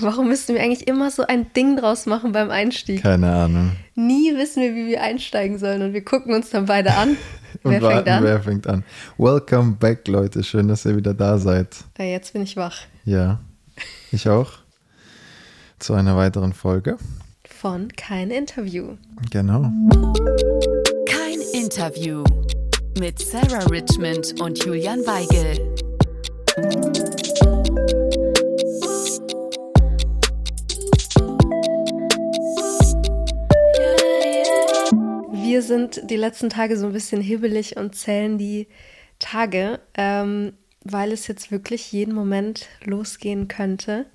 Warum müssen wir eigentlich immer so ein Ding draus machen beim Einstieg? Keine Ahnung. Nie wissen wir, wie wir einsteigen sollen und wir gucken uns dann beide an. wer warten, fängt an? Wer fängt an? Welcome back, Leute. Schön, dass ihr wieder da seid. Ja, jetzt bin ich wach. Ja, ich auch. Zu einer weiteren Folge. Von Kein Interview. Genau. Kein Interview mit Sarah Richmond und Julian Weigel. Sind die letzten Tage so ein bisschen hibbelig und zählen die Tage, ähm, weil es jetzt wirklich jeden Moment losgehen könnte.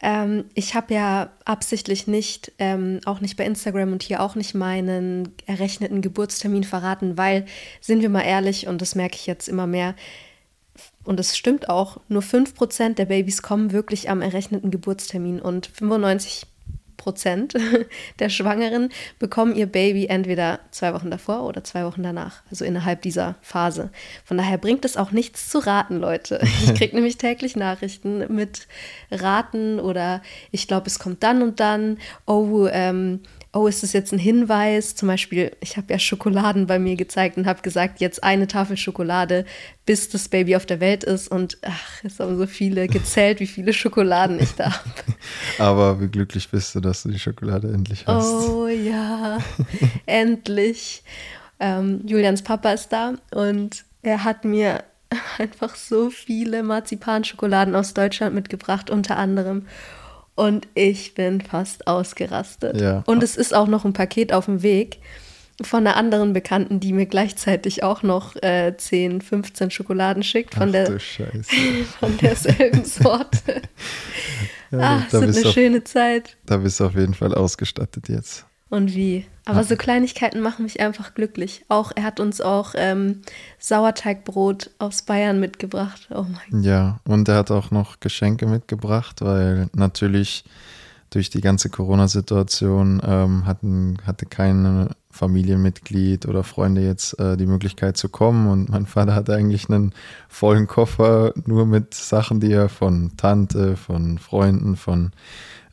Ähm, ich habe ja absichtlich nicht, ähm, auch nicht bei Instagram und hier auch nicht meinen errechneten Geburtstermin verraten, weil, sind wir mal ehrlich, und das merke ich jetzt immer mehr, und es stimmt auch, nur 5% der Babys kommen wirklich am errechneten Geburtstermin und 95 Prozent der Schwangeren bekommen ihr Baby entweder zwei Wochen davor oder zwei Wochen danach, also innerhalb dieser Phase. Von daher bringt es auch nichts zu raten, Leute. Ich kriege nämlich täglich Nachrichten mit Raten oder ich glaube, es kommt dann und dann. Oh, ähm, oh, ist das jetzt ein Hinweis? Zum Beispiel, ich habe ja Schokoladen bei mir gezeigt und habe gesagt, jetzt eine Tafel Schokolade, bis das Baby auf der Welt ist. Und ach, es haben so viele gezählt, wie viele Schokoladen ich da habe. Aber wie glücklich bist du, dass du die Schokolade endlich hast. Oh ja, endlich. Ähm, Julians Papa ist da und er hat mir einfach so viele Marzipanschokoladen aus Deutschland mitgebracht, unter anderem. Und ich bin fast ausgerastet. Ja. Und es ist auch noch ein Paket auf dem Weg von einer anderen Bekannten, die mir gleichzeitig auch noch äh, 10, 15 Schokoladen schickt von, Ach, der, von derselben Sorte. ja, Ach, es wird eine schöne Zeit. Da bist du auf jeden Fall ausgestattet jetzt und wie. Aber so Kleinigkeiten machen mich einfach glücklich. Auch er hat uns auch ähm, Sauerteigbrot aus Bayern mitgebracht. Oh mein Ja, und er hat auch noch Geschenke mitgebracht, weil natürlich durch die ganze Corona-Situation ähm, hatten, hatte kein Familienmitglied oder Freunde jetzt äh, die Möglichkeit zu kommen. Und mein Vater hatte eigentlich einen vollen Koffer nur mit Sachen, die er von Tante, von Freunden, von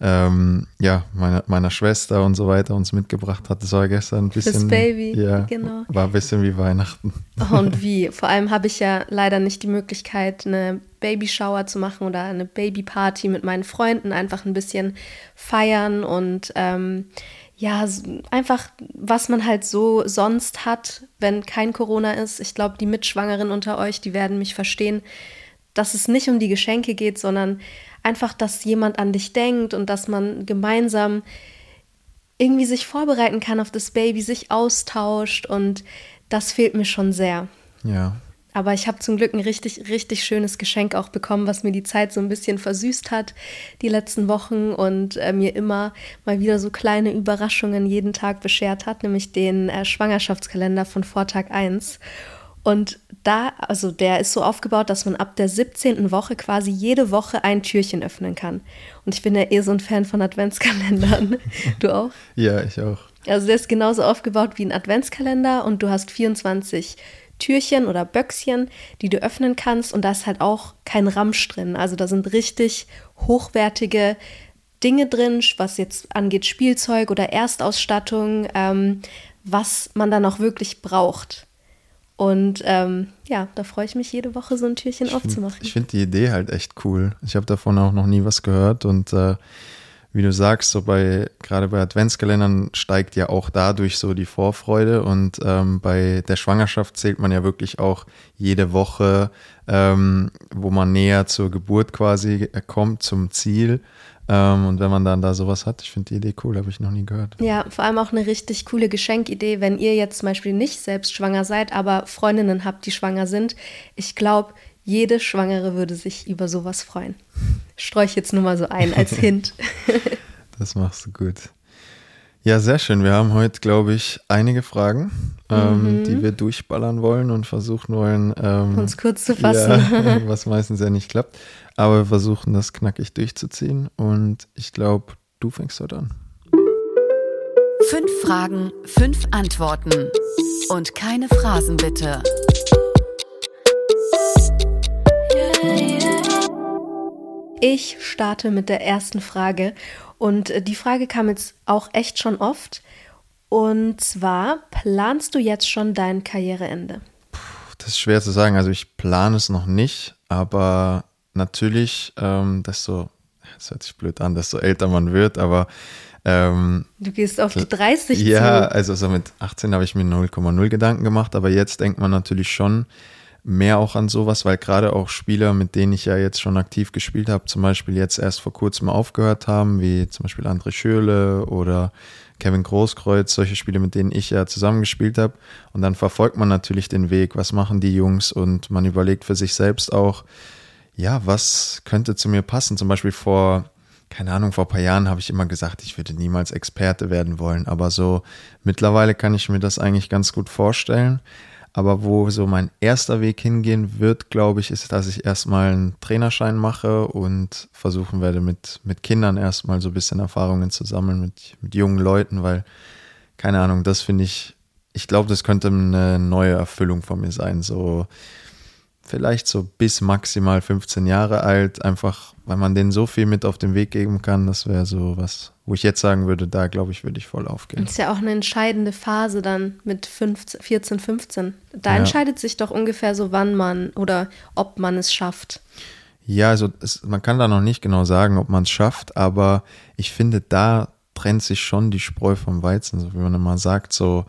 ähm, ja, meiner, meiner Schwester und so weiter uns mitgebracht hat. Das war gestern ein bisschen. Das Baby, ja, genau. War ein bisschen wie Weihnachten. Und wie? Vor allem habe ich ja leider nicht die Möglichkeit, eine Babyshower zu machen oder eine Babyparty mit meinen Freunden, einfach ein bisschen feiern und ähm, ja, einfach, was man halt so sonst hat, wenn kein Corona ist. Ich glaube, die Mitschwangeren unter euch, die werden mich verstehen, dass es nicht um die Geschenke geht, sondern einfach, dass jemand an dich denkt und dass man gemeinsam irgendwie sich vorbereiten kann auf das Baby, sich austauscht und das fehlt mir schon sehr. Ja. Aber ich habe zum Glück ein richtig, richtig schönes Geschenk auch bekommen, was mir die Zeit so ein bisschen versüßt hat, die letzten Wochen und äh, mir immer mal wieder so kleine Überraschungen jeden Tag beschert hat, nämlich den äh, Schwangerschaftskalender von Vortag 1. Und da, also der ist so aufgebaut, dass man ab der 17. Woche quasi jede Woche ein Türchen öffnen kann. Und ich bin ja eh so ein Fan von Adventskalendern. Du auch? ja, ich auch. Also der ist genauso aufgebaut wie ein Adventskalender und du hast 24 Türchen oder Böckschen, die du öffnen kannst und da ist halt auch kein Ramsch drin. Also da sind richtig hochwertige Dinge drin, was jetzt angeht Spielzeug oder Erstausstattung, ähm, was man dann auch wirklich braucht. Und ähm, ja, da freue ich mich jede Woche so ein Türchen ich aufzumachen. Find, ich finde die Idee halt echt cool. Ich habe davon auch noch nie was gehört und äh, wie du sagst, so bei gerade bei Adventskalendern steigt ja auch dadurch so die Vorfreude und ähm, bei der Schwangerschaft zählt man ja wirklich auch jede Woche, ähm, wo man näher zur Geburt quasi kommt, zum Ziel. Ähm, und wenn man dann da sowas hat, ich finde die Idee cool, habe ich noch nie gehört. Ja, vor allem auch eine richtig coole Geschenkidee, wenn ihr jetzt zum Beispiel nicht selbst schwanger seid, aber Freundinnen habt, die schwanger sind. Ich glaube, jede Schwangere würde sich über sowas freuen. Streue ich jetzt nur mal so ein als Hint. das machst du gut. Ja, sehr schön. Wir haben heute, glaube ich, einige Fragen, ähm, mhm. die wir durchballern wollen und versuchen wollen, ähm, uns kurz zu fassen. Ja, was meistens ja nicht klappt. Aber wir versuchen das knackig durchzuziehen und ich glaube, du fängst heute an. Fünf Fragen, fünf Antworten und keine Phrasen bitte. Ich starte mit der ersten Frage und äh, die Frage kam jetzt auch echt schon oft. Und zwar, planst du jetzt schon dein Karriereende? Das ist schwer zu sagen. Also ich plane es noch nicht, aber natürlich, ähm, desto, das hört sich blöd an, desto älter man wird, aber ähm, du gehst auf die 30 Ja, zu. also so mit 18 habe ich mir 0,0 Gedanken gemacht, aber jetzt denkt man natürlich schon mehr auch an sowas, weil gerade auch Spieler, mit denen ich ja jetzt schon aktiv gespielt habe, zum Beispiel jetzt erst vor kurzem aufgehört haben, wie zum Beispiel André Schöle oder Kevin Großkreuz, solche Spiele, mit denen ich ja zusammengespielt habe. Und dann verfolgt man natürlich den Weg, was machen die Jungs und man überlegt für sich selbst auch, ja, was könnte zu mir passen? Zum Beispiel vor, keine Ahnung, vor ein paar Jahren habe ich immer gesagt, ich würde niemals Experte werden wollen. Aber so mittlerweile kann ich mir das eigentlich ganz gut vorstellen. Aber wo so mein erster Weg hingehen wird, glaube ich, ist, dass ich erstmal einen Trainerschein mache und versuchen werde, mit, mit Kindern erstmal so ein bisschen Erfahrungen zu sammeln, mit, mit jungen Leuten, weil, keine Ahnung, das finde ich, ich glaube, das könnte eine neue Erfüllung von mir sein. So, vielleicht so bis maximal 15 Jahre alt, einfach weil man denen so viel mit auf den Weg geben kann. Das wäre so was, wo ich jetzt sagen würde, da glaube ich, würde ich voll aufgehen. Das ist ja auch eine entscheidende Phase dann mit 15, 14, 15. Da ja. entscheidet sich doch ungefähr so, wann man oder ob man es schafft. Ja, also es, man kann da noch nicht genau sagen, ob man es schafft, aber ich finde, da trennt sich schon die Spreu vom Weizen, so wie man immer sagt, so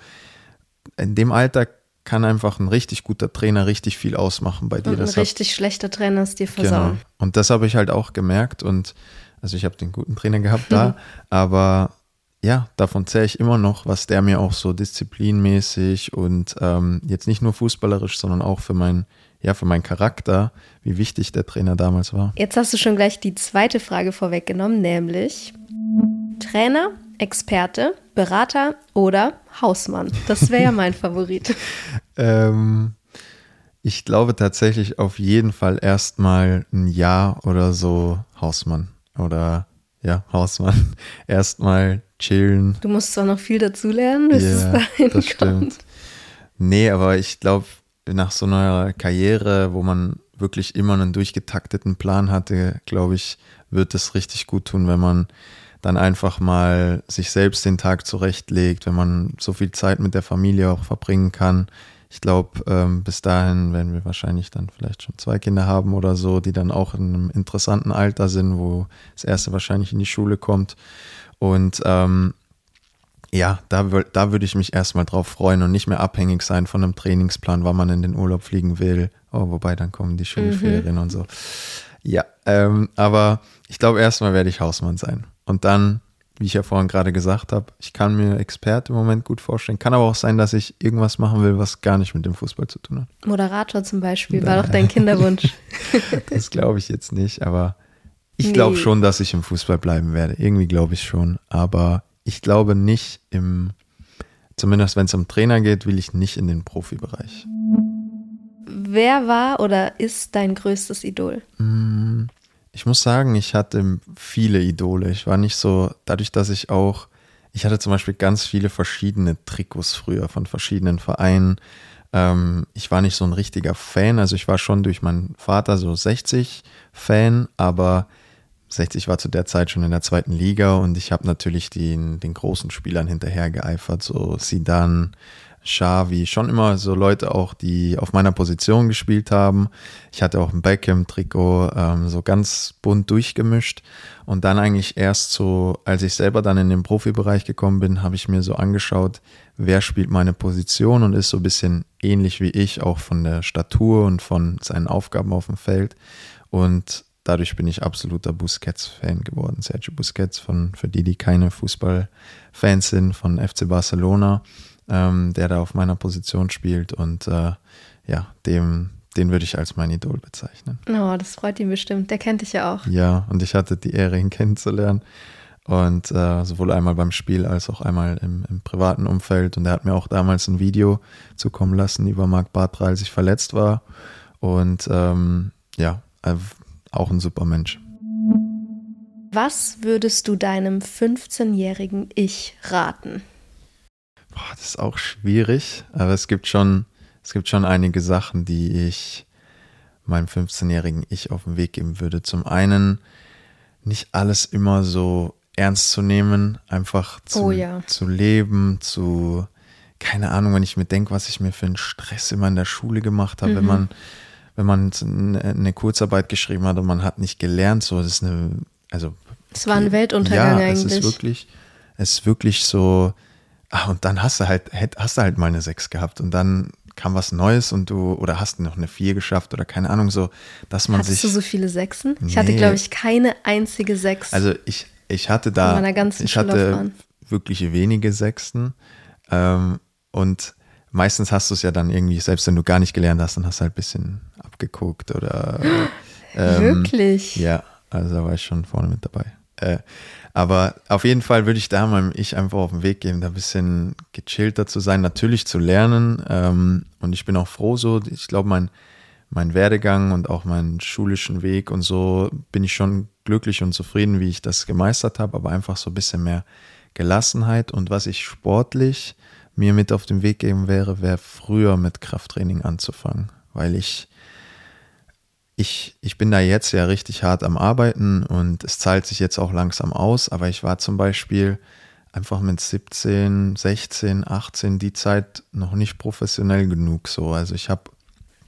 in dem Alter kann einfach ein richtig guter Trainer richtig viel ausmachen bei dir. Und ein das richtig hat, schlechter Trainer ist dir versauen. Genau. Und das habe ich halt auch gemerkt und also ich habe den guten Trainer gehabt da, aber ja, davon zähle ich immer noch, was der mir auch so disziplinmäßig und ähm, jetzt nicht nur fußballerisch, sondern auch für mein, ja, für meinen Charakter, wie wichtig der Trainer damals war. Jetzt hast du schon gleich die zweite Frage vorweggenommen, nämlich Trainer Experte, Berater oder Hausmann? Das wäre ja mein Favorit. ähm, ich glaube tatsächlich auf jeden Fall erstmal ein Jahr oder so Hausmann. Oder ja, Hausmann. Erstmal chillen. Du musst zwar noch viel dazulernen, bis ja, es dahin das kommt. Stimmt. Nee, aber ich glaube, nach so einer Karriere, wo man wirklich immer einen durchgetakteten Plan hatte, glaube ich, wird es richtig gut tun, wenn man dann einfach mal sich selbst den Tag zurechtlegt, wenn man so viel Zeit mit der Familie auch verbringen kann. Ich glaube, ähm, bis dahin werden wir wahrscheinlich dann vielleicht schon zwei Kinder haben oder so, die dann auch in einem interessanten Alter sind, wo das erste wahrscheinlich in die Schule kommt. Und ähm, ja, da, da würde ich mich erstmal drauf freuen und nicht mehr abhängig sein von einem Trainingsplan, wann man in den Urlaub fliegen will. Oh, wobei dann kommen die Schulferien mhm. und so. Ja, ähm, aber ich glaube, erstmal werde ich Hausmann sein. Und dann, wie ich ja vorhin gerade gesagt habe, ich kann mir Experte im Moment gut vorstellen. Kann aber auch sein, dass ich irgendwas machen will, was gar nicht mit dem Fußball zu tun hat. Moderator zum Beispiel, war doch dein Kinderwunsch. das glaube ich jetzt nicht, aber ich glaube nee. schon, dass ich im Fußball bleiben werde. Irgendwie glaube ich schon. Aber ich glaube nicht im, zumindest wenn es um Trainer geht, will ich nicht in den Profibereich. Wer war oder ist dein größtes Idol? Mm, ich muss sagen, ich hatte viele Idole. Ich war nicht so, dadurch, dass ich auch, ich hatte zum Beispiel ganz viele verschiedene Trikots früher von verschiedenen Vereinen. Ähm, ich war nicht so ein richtiger Fan, also ich war schon durch meinen Vater so 60 Fan, aber 60 war zu der Zeit schon in der zweiten Liga und ich habe natürlich den, den großen Spielern hinterher geeifert, so Sidan, Xavi, schon immer so Leute auch, die auf meiner Position gespielt haben. Ich hatte auch ein Beckham-Trikot, ähm, so ganz bunt durchgemischt. Und dann eigentlich erst so, als ich selber dann in den Profibereich gekommen bin, habe ich mir so angeschaut, wer spielt meine Position und ist so ein bisschen ähnlich wie ich, auch von der Statur und von seinen Aufgaben auf dem Feld. Und dadurch bin ich absoluter Busquets-Fan geworden. Sergio Busquets, von, für die, die keine Fußballfans sind, von FC Barcelona ähm, der da auf meiner Position spielt. Und äh, ja, dem, den würde ich als mein Idol bezeichnen. Oh, das freut ihn bestimmt. Der kennt dich ja auch. Ja, und ich hatte die Ehre, ihn kennenzulernen. Und äh, sowohl einmal beim Spiel als auch einmal im, im, privaten Umfeld. Und er hat mir auch damals ein Video zukommen lassen über Marc Bartra, als ich verletzt war. Und ähm, ja, äh, auch ein super Mensch. Was würdest du deinem 15-jährigen Ich raten? Das ist auch schwierig, aber es gibt schon, es gibt schon einige Sachen, die ich meinem 15-jährigen Ich auf den Weg geben würde. Zum einen nicht alles immer so ernst zu nehmen, einfach zu, Oh ja. zu leben, zu, keine Ahnung, wenn ich mir denke, was ich mir für einen Stress immer in der Schule gemacht habe, wenn Mhm. man, wenn man eine eine Kurzarbeit geschrieben hat und man hat nicht gelernt, so, das ist eine, also. Es war ein Weltuntergang ja, es eigentlich. ist wirklich, es ist wirklich so, und dann hast du halt, hast du halt mal eine 6 gehabt und dann kam was Neues und du, oder hast noch eine 4 geschafft oder keine Ahnung, so, dass man Hattest sich. du so viele Sechsen? Ich hatte, Nee. glaube ich, keine einzige Sechs. Also ich, ich hatte da, In meiner ganzen ich hatte wirklich wenige Sechsten ähm, und meistens hast du es ja dann irgendwie, selbst wenn du gar nicht gelernt hast, dann hast du halt ein bisschen abgeguckt oder ähm, Wirklich? Ja, also da war ich schon vorne mit dabei. Äh, aber auf jeden Fall würde ich da meinem Ich einfach auf den Weg geben, da ein bisschen gechillter zu sein, natürlich zu lernen. Ähm, und ich bin auch froh so. Ich glaube, mein, mein Werdegang und auch meinen schulischen Weg und so bin ich schon glücklich und zufrieden, wie ich das gemeistert habe, aber einfach so ein bisschen mehr Gelassenheit. Und was ich sportlich mir mit auf den Weg geben wäre, wäre früher mit Krafttraining anzufangen, weil ich ich, ich bin da jetzt ja richtig hart am Arbeiten und es zahlt sich jetzt auch langsam aus, aber ich war zum Beispiel einfach mit 17, 16, 18 die Zeit noch nicht professionell genug so. Also ich habe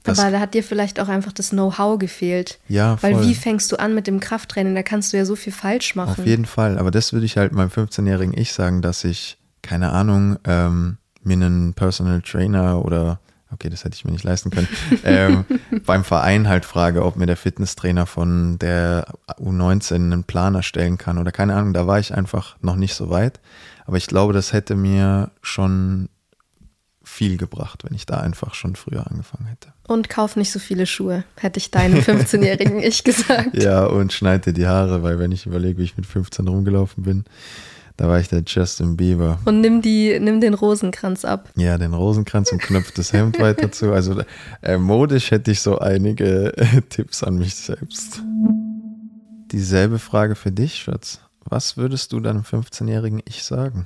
Aber da hat dir vielleicht auch einfach das Know-how gefehlt. ja, Weil voll. wie fängst du an mit dem Krafttraining? Da kannst du ja so viel falsch machen. Auf jeden Fall. Aber das würde ich halt meinem 15-jährigen Ich sagen, dass ich, keine Ahnung, ähm, mir einen Personal Trainer oder, okay, das hätte ich mir nicht leisten können, ähm, beim Verein halt frage, ob mir der Fitnesstrainer von der U19 einen Plan erstellen kann oder keine Ahnung. Da war ich einfach noch nicht so weit. Aber ich glaube, das hätte mir schon viel gebracht, wenn ich da einfach schon früher angefangen hätte. Und kauf nicht so viele Schuhe, hätte ich deinem 15-jährigen Ich gesagt. Ja, und schneid dir die Haare, weil wenn ich überlege, wie ich mit 15 rumgelaufen bin, da war ich der Justin Bieber. Und nimm, die, nimm den Rosenkranz ab. Ja, den Rosenkranz und knöpft das Hemd weiter zu. Also äh, modisch hätte ich so einige äh, Tipps an mich selbst. Dieselbe Frage für dich, Schatz. Was würdest du deinem 15-jährigen Ich sagen?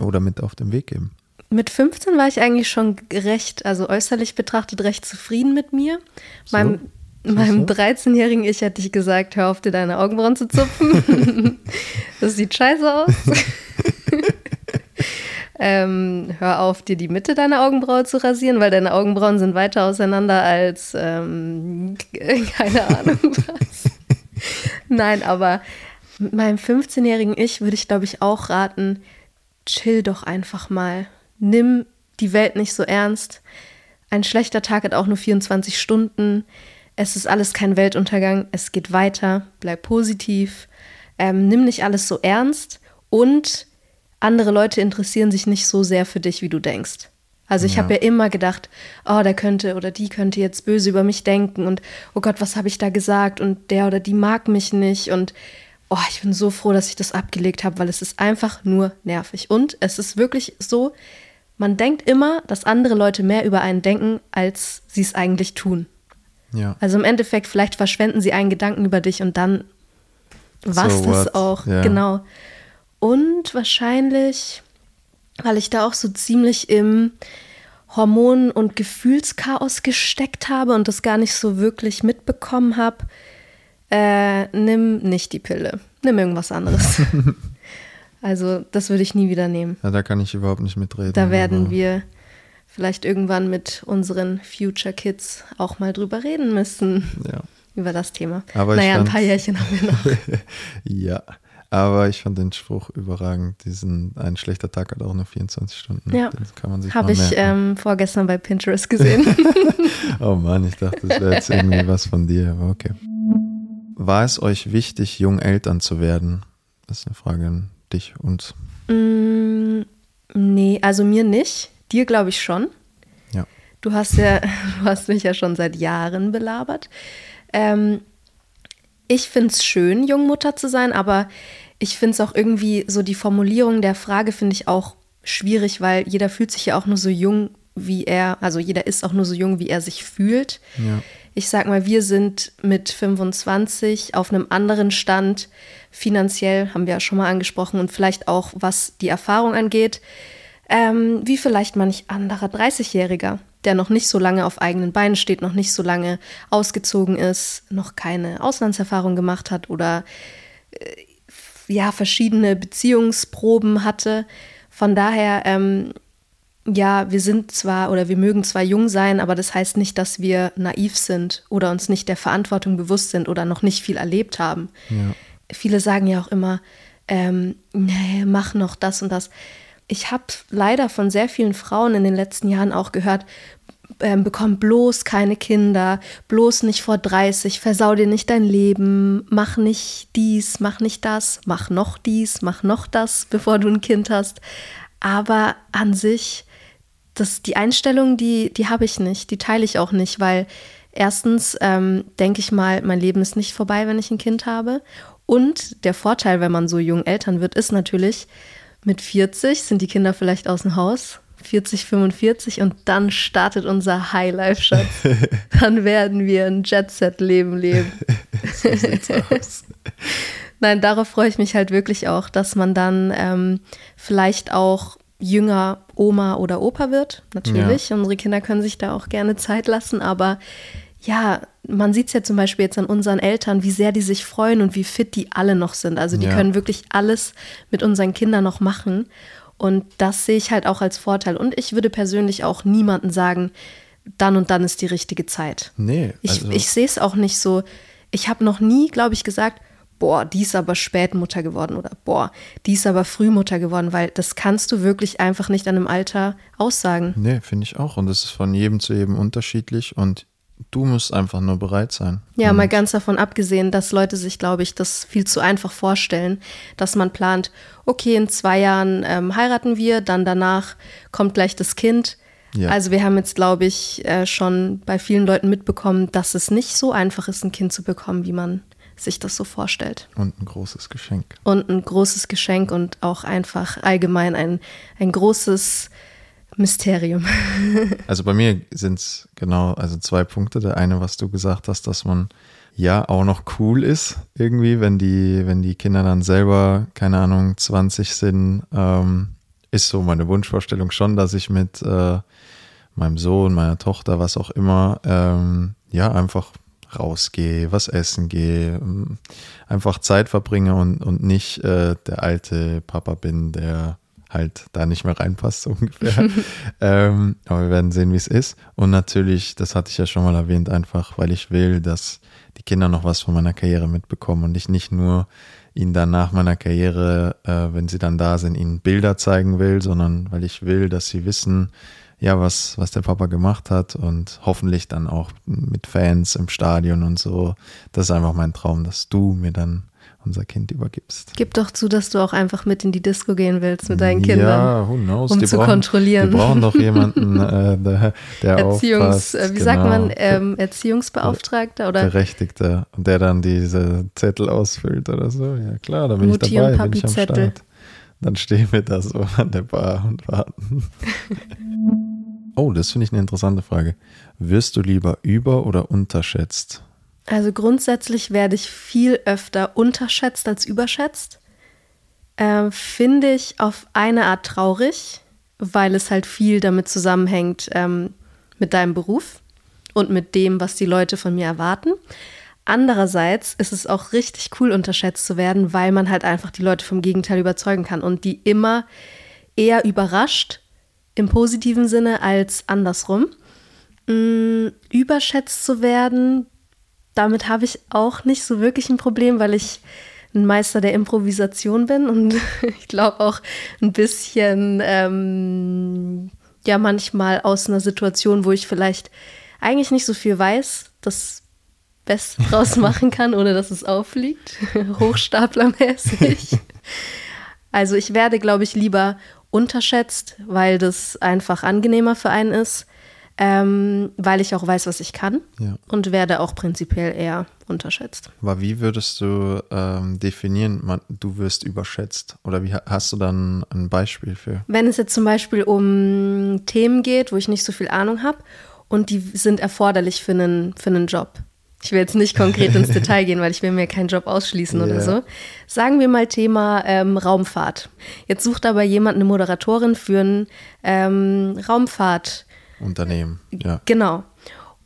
Oder mit auf den Weg geben? Mit 15 war ich eigentlich schon recht, also äußerlich betrachtet, recht zufrieden mit mir. So? Meinem, meinem so? 13-jährigen Ich hätte ich gesagt, hör auf dir deine Augenbrauen zu zupfen. das sieht scheiße aus. ähm, hör auf, dir die Mitte deiner Augenbraue zu rasieren, weil deine Augenbrauen sind weiter auseinander als ähm, keine Ahnung was. Nein, aber mit meinem 15-jährigen Ich würde ich, glaube ich, auch raten, chill doch einfach mal. Nimm die Welt nicht so ernst. Ein schlechter Tag hat auch nur 24 Stunden. Es ist alles kein Weltuntergang. Es geht weiter. Bleib positiv. Ähm, nimm nicht alles so ernst. Und andere Leute interessieren sich nicht so sehr für dich, wie du denkst. Also ich Ja. habe ja immer gedacht, oh, der könnte oder die könnte jetzt böse über mich denken und oh Gott, was habe ich da gesagt und der oder die mag mich nicht und oh, ich bin so froh, dass ich das abgelegt habe, weil es ist einfach nur nervig. Und es ist wirklich so, man denkt immer, dass andere Leute mehr über einen denken, als sie es eigentlich tun. Ja. Also im Endeffekt, vielleicht verschwenden sie einen Gedanken über dich und dann was So das auch. Ja. Genau. Und wahrscheinlich, weil ich da auch so ziemlich im Hormon- und Gefühlschaos gesteckt habe und das gar nicht so wirklich mitbekommen habe, äh, nimm nicht die Pille. Nimm irgendwas anderes. also das würde ich nie wieder nehmen. ja, da kann ich überhaupt nicht mitreden. Da werden wir vielleicht irgendwann mit unseren Future Kids auch mal drüber reden müssen, Ja. über das Thema. Aber naja, ein fand- paar Jährchen haben wir noch. ja. Aber ich fand den Spruch überragend. Diesen, ein schlechter Tag hat auch nur 24 Stunden. Ja. Den kann man sich Habe ich ähm, vorgestern bei Pinterest gesehen. Oh Mann, ich dachte, das wäre jetzt irgendwie was von dir, aber okay. War es euch wichtig, jung Eltern zu werden? Das ist eine Frage an dich und mm, nee, also mir nicht. Dir glaube ich schon. ja. Du hast ja, du hast mich ja schon seit Jahren belabert. Ähm, ich finde es schön, Jungmutter zu sein, aber ich finde es auch irgendwie so die Formulierung der Frage finde ich auch schwierig, weil jeder fühlt sich ja auch nur so jung, wie er, also jeder ist auch nur so jung, wie er sich fühlt. Ja. Ich sag mal, wir sind mit 25 auf einem anderen Stand, finanziell, haben wir ja schon mal angesprochen, und vielleicht auch, was die Erfahrung angeht, ähm, wie vielleicht manch anderer 30-Jähriger. der noch nicht so lange auf eigenen Beinen steht, noch nicht so lange ausgezogen ist, noch keine Auslandserfahrung gemacht hat oder äh, ja, verschiedene Beziehungsproben hatte. Von daher, ähm, ja, wir sind zwar oder wir mögen zwar jung sein, aber das heißt nicht, dass wir naiv sind oder uns nicht der Verantwortung bewusst sind oder noch nicht viel erlebt haben. Ja. Viele sagen ja auch immer, ähm, nee, mach noch das und das. Ich habe leider von sehr vielen Frauen in den letzten Jahren auch gehört, ähm, bekomm bloß keine Kinder, bloß nicht vor 30, versau dir nicht dein Leben, mach nicht dies, mach nicht das, mach noch dies, mach noch das, bevor du ein Kind hast. Aber an sich, das, die Einstellung, die, die habe ich nicht, die teile ich auch nicht, weil erstens ähm, denke ich mal, mein Leben ist nicht vorbei, wenn ich ein Kind habe. Und der Vorteil, wenn man so jung Eltern wird, ist natürlich, mit 40 sind die Kinder vielleicht aus dem Haus, 40, 45 und dann startet unser High-Life, Schatz. dann werden wir ein Jet-Set-Leben leben. so sieht's aus. Nein, darauf freue ich mich halt wirklich auch, dass man dann ähm, vielleicht auch jünger Oma oder Opa wird. Natürlich, ja. unsere Kinder können sich da auch gerne Zeit lassen, aber ja, man sieht es ja zum Beispiel jetzt an unseren Eltern, wie sehr die sich freuen und wie fit die alle noch sind. Also die ja. können wirklich alles mit unseren Kindern noch machen. Und das sehe ich halt auch als Vorteil. Und ich würde persönlich auch niemandem sagen, dann und dann ist die richtige Zeit. Nee. Also ich, ich sehe es auch nicht so. Ich habe noch nie, glaube ich, gesagt, boah, die ist aber Spätmutter geworden oder boah, die ist aber Frühmutter geworden, weil das kannst du wirklich einfach nicht an einem Alter aussagen. Nee, finde ich auch. Und das ist von jedem zu jedem unterschiedlich und du musst einfach nur bereit sein. Ja, mal ganz davon abgesehen, dass Leute sich, glaube ich, das viel zu einfach vorstellen, dass man plant, okay, in zwei Jahren ähm, heiraten wir, dann danach kommt gleich das Kind. Ja. Also wir haben jetzt, glaube ich, äh, schon bei vielen Leuten mitbekommen, dass es nicht so einfach ist, ein Kind zu bekommen, wie man sich das so vorstellt. Und ein großes Geschenk. Und ein großes Geschenk und auch einfach allgemein ein, ein großes Mysterium. also bei mir sind es genau, also zwei Punkte. Der eine, was du gesagt hast, dass man ja auch noch cool ist, irgendwie, wenn die, wenn die Kinder dann selber, keine Ahnung, 20 sind, ähm, ist so meine Wunschvorstellung schon, dass ich mit äh, meinem Sohn, meiner Tochter, was auch immer, ähm, ja, einfach rausgehe, was essen gehe, ähm, einfach Zeit verbringe und, und nicht äh, der alte Papa bin, der halt da nicht mehr reinpasst, so ungefähr. ähm, aber wir werden sehen, wie es ist. Und natürlich, das hatte ich ja schon mal erwähnt, einfach, weil ich will, dass die Kinder noch was von meiner Karriere mitbekommen und ich nicht nur ihnen dann nach meiner Karriere, äh, wenn sie dann da sind, ihnen Bilder zeigen will, sondern weil ich will, dass sie wissen, ja, was, was der Papa gemacht hat und hoffentlich dann auch mit Fans im Stadion und so. Das ist einfach mein Traum, dass du mir dann unser Kind übergibst. Gib doch zu, dass du auch einfach mit in die Disco gehen willst mit deinen Kindern. Ja, who knows? Um die zu brauchen, kontrollieren. Wir brauchen doch jemanden, äh, der, der Erziehungs, aufpasst. Äh, wie genau. sagt man, ähm, Erziehungsbeauftragter oder? Berechtigter. Und der dann diese Zettel ausfüllt oder so. Ja klar, da bin Mutti ich dabei, und Papi bin ich am Zettel. Start. Dann stehen wir da so an der Bar und warten. oh, das finde ich eine interessante Frage. Wirst du lieber über- oder unterschätzt? Also grundsätzlich werde ich viel öfter unterschätzt als überschätzt. Äh, Finde ich auf eine Art traurig, weil es halt viel damit zusammenhängt ähm, mit deinem Beruf und mit dem, was die Leute von mir erwarten. Andererseits ist es auch richtig cool, unterschätzt zu werden, weil man halt einfach die Leute vom Gegenteil überzeugen kann und die immer eher überrascht im positiven Sinne als andersrum. Mm, überschätzt zu werden damit habe ich auch nicht so wirklich ein Problem, weil ich ein Meister der Improvisation bin und ich glaube auch ein bisschen, ähm, ja, manchmal aus einer Situation, wo ich vielleicht eigentlich nicht so viel weiß, das Beste draus machen kann, ohne dass es auffliegt. Hochstaplermäßig. Also ich werde, glaube ich, lieber unterschätzt, weil das einfach angenehmer für einen ist ähm, weil ich auch weiß, was ich kann Ja. und werde auch prinzipiell eher unterschätzt. Aber wie würdest du ähm, definieren, man, du wirst überschätzt? Oder wie ha- hast du dann ein Beispiel für? Wenn es jetzt zum Beispiel um Themen geht, wo ich nicht so viel Ahnung habe und die sind erforderlich für einen, für einen Job. Ich will jetzt nicht konkret ins Detail gehen, weil ich will mir keinen Job ausschließen oder Ja. so. Sagen wir mal Thema ähm, Raumfahrt. Jetzt sucht aber jemand eine Moderatorin für ein ähm, Raumfahrt. Unternehmen, ja. Genau.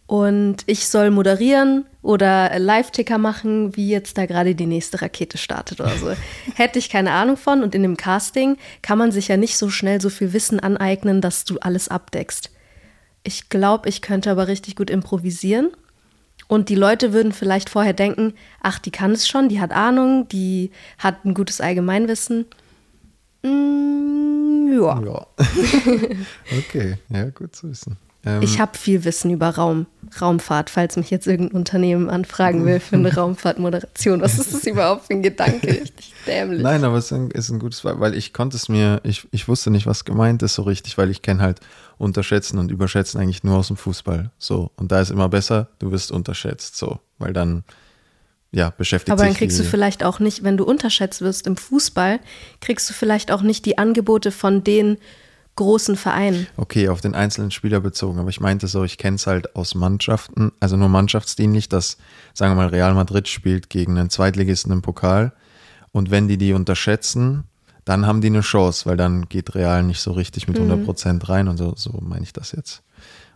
Und ich soll moderieren oder Live-Ticker machen, wie jetzt da gerade die nächste Rakete startet oder so. Hätte ich keine Ahnung von. Und in dem Casting kann man sich ja nicht so schnell so viel Wissen aneignen, dass du alles abdeckst. Ich glaube, ich könnte aber richtig gut improvisieren. Und die Leute würden vielleicht vorher denken, ach, die kann es schon, die hat Ahnung, die hat ein gutes Allgemeinwissen. Mm, ja. Ja. okay, ja, gut zu wissen. Ähm, Ich habe viel Wissen über Raum, Raumfahrt, falls mich jetzt irgendein Unternehmen anfragen will für eine Raumfahrtmoderation. Was ist das überhaupt für ein Gedanke? Richtig dämlich. Nein, aber es ist ein, ist ein gutes, weil ich konnte es mir, ich, ich wusste nicht, was gemeint ist so richtig, weil ich kenne halt Unterschätzen und Überschätzen eigentlich nur aus dem Fußball. So. Und da ist immer besser, du wirst unterschätzt, so. Weil dann, ja, beschäftigt Aber dann sich kriegst du vielleicht auch nicht, wenn du unterschätzt wirst im Fußball, kriegst du vielleicht auch nicht die Angebote von den großen Vereinen. Okay, auf den einzelnen Spieler bezogen, aber ich meinte so, ich kenne es halt aus Mannschaften, also nur mannschaftsdienlich, dass, sagen wir mal, Real Madrid spielt gegen einen Zweitligisten im Pokal und wenn die die unterschätzen, dann haben die eine Chance, weil dann geht Real nicht so richtig mit 100 Prozent rein und so, so meine ich das jetzt.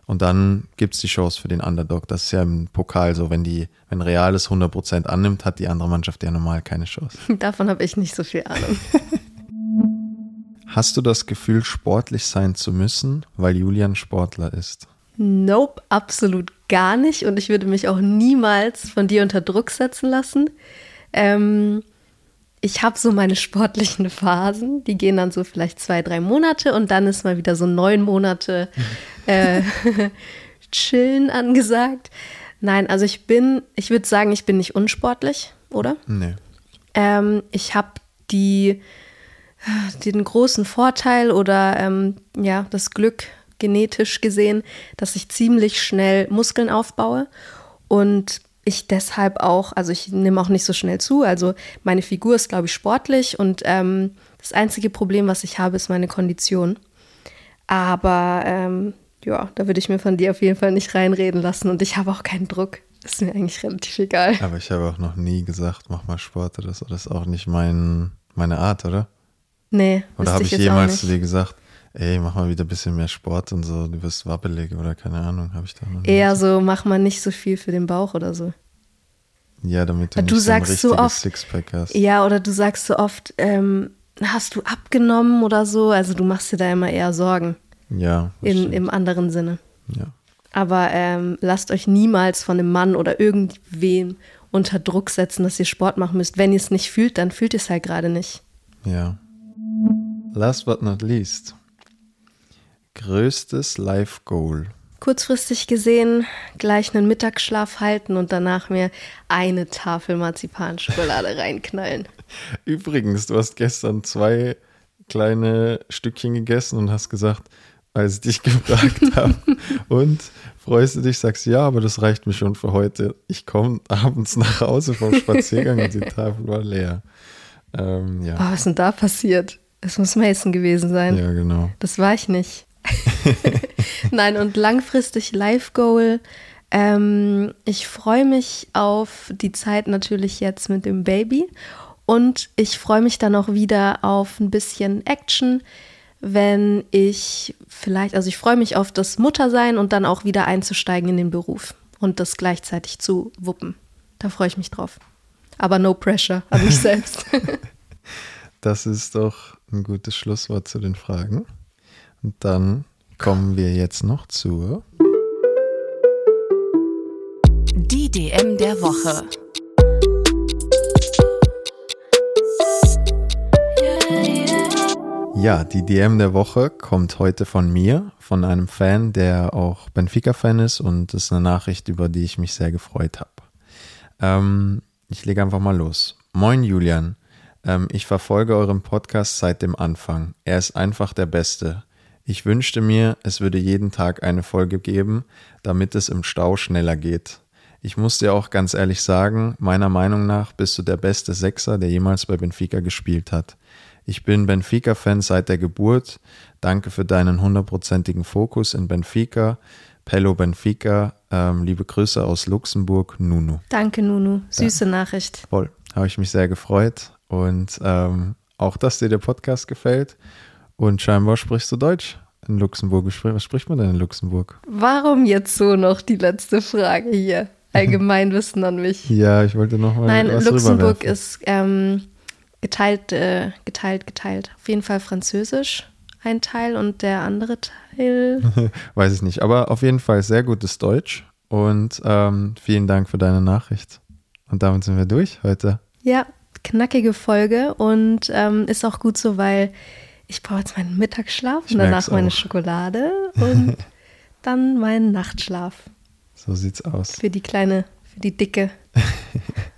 Und dann gibt es die Chance für den Underdog. Das ist ja im Pokal so, wenn die, wenn Real es 100 Prozent annimmt, hat die andere Mannschaft ja normal keine Chance. Davon habe ich nicht so viel Ahnung. Hast du das Gefühl, sportlich sein zu müssen, weil Julian Sportler ist? Nope, absolut gar nicht. Und ich würde mich auch niemals von dir unter Druck setzen lassen. Ähm, ich habe so meine sportlichen Phasen, die gehen dann so vielleicht zwei, drei Monate und dann ist mal wieder so neun Monate äh, Chillen angesagt. Nein, also ich bin, ich würde sagen, ich bin nicht unsportlich, oder? Nee. Ähm, ich habe die, den großen Vorteil oder ähm, ja, das Glück genetisch gesehen, dass ich ziemlich schnell Muskeln aufbaue und ich deshalb auch, also ich nehme auch nicht so schnell zu, also meine Figur ist, glaube ich, sportlich und ähm, das einzige Problem, was ich habe, ist meine Kondition. Aber ähm, ja, da würde ich mir von dir auf jeden Fall nicht reinreden lassen und ich habe auch keinen Druck. Ist mir eigentlich relativ egal. Aber ich habe auch noch nie gesagt, mach mal Sport oder so. Das ist auch nicht mein, meine Art, oder? Nee, Oder habe ich auch jemals nicht. zu dir gesagt, ey, mach mal wieder ein bisschen mehr Sport und so, du wirst wabbelig oder keine Ahnung, habe ich da noch Eher gesagt. so, mach mal nicht so viel für den Bauch oder so. Ja, damit du Du nicht sagst so so ein richtiges oft- Sixpack hast. Ja, oder du sagst so oft, ähm, hast du abgenommen oder so? Also du machst dir da immer eher Sorgen Ja, in, im anderen Sinne. ja. Aber ähm, lasst euch niemals von einem Mann oder irgendwem unter Druck setzen, dass ihr Sport machen müsst. Wenn ihr es nicht fühlt, dann fühlt ihr es halt gerade nicht. ja. Last but not least. Größtes Life Goal. Kurzfristig gesehen gleich einen Mittagsschlaf halten und danach mir eine Tafel Marzipanschokolade reinknallen. Übrigens, du hast gestern zwei kleine Stückchen gegessen und hast gesagt, als ich dich gefragt habe, und freust du dich, sagst ja, aber das reicht mir schon für heute. Ich komme abends nach Hause vom Spaziergang und die Tafel war leer. Ähm, ja. Oh, was ist denn da passiert? Es muss Mason gewesen sein. ja, genau. Das war ich nicht. Nein, und langfristig Life Goal. Ähm, ich freue mich auf die Zeit natürlich jetzt mit dem Baby und ich freue mich dann auch wieder auf ein bisschen Action, wenn ich vielleicht, also ich freue mich auf das Muttersein und dann auch wieder einzusteigen in den Beruf und das gleichzeitig zu wuppen. Da freue ich mich drauf. Aber no pressure an mich selbst. Das ist doch ein gutes Schlusswort zu den Fragen. Und dann kommen wir jetzt noch zur Die DM der Woche. Ja, die DM der Woche kommt heute von mir, von einem Fan, der auch Benfica-Fan ist und das ist eine Nachricht, über die ich mich sehr gefreut habe. Ähm, ich lege einfach mal los. Moin Julian, ähm, ich verfolge euren Podcast seit dem Anfang. Er ist einfach der Beste. Ich wünschte mir, es würde jeden Tag eine Folge geben, damit es im Stau schneller geht. Ich muss dir auch ganz ehrlich sagen, meiner Meinung nach bist du der beste Sechser, der jemals bei Benfica gespielt hat. Ich bin Benfica-Fan seit der Geburt. Danke für deinen hundertprozentigen Fokus in Benfica. Pello Benfica, ähm, liebe Grüße aus Luxemburg, Nunu. Danke, Nunu. Süße Nachricht. Voll, habe ich mich sehr gefreut. Und ähm, auch, dass dir der Podcast gefällt. Und scheinbar sprichst du Deutsch. in Luxemburg? Was spricht man denn in Luxemburg? Warum jetzt so noch die letzte Frage hier? Allgemeinwissen an mich. Ja, ich wollte noch mal Nein, was Luxemburg ist ähm, geteilt, äh, geteilt, geteilt. Auf jeden Fall Französisch ein Teil und der andere Teil. Weiß ich nicht. Aber auf jeden Fall sehr gutes Deutsch. Und ähm, vielen Dank für deine Nachricht. Und damit sind wir durch heute. Ja, knackige Folge und ähm, ist auch gut so, weil ich brauche jetzt meinen Mittagsschlaf Ich und danach meine auch. Schokolade und dann meinen Nachtschlaf. So sieht's aus. Für die kleine, für die dicke.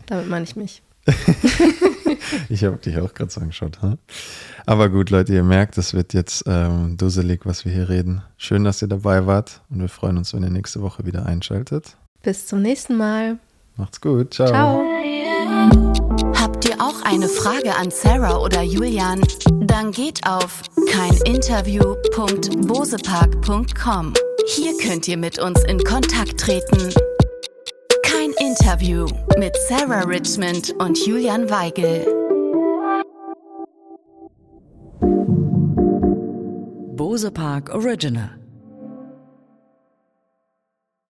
Damit meine ich mich. Ich habe dich auch gerade so angeschaut. Hm? Aber gut, Leute, ihr merkt, es wird jetzt ähm, dusselig, was wir hier reden. Schön, dass ihr dabei wart und wir freuen uns, wenn ihr nächste Woche wieder einschaltet. Bis zum nächsten Mal. Macht's gut. Ciao. Ciao. Habt ihr auch eine Frage an Sarah oder Julian? Dann geht auf keininterview.bosepark.com. Hier könnt ihr mit uns in Kontakt treten. Kein Interview mit Sarah Richmond und Julian Weigel. Bose Park Original.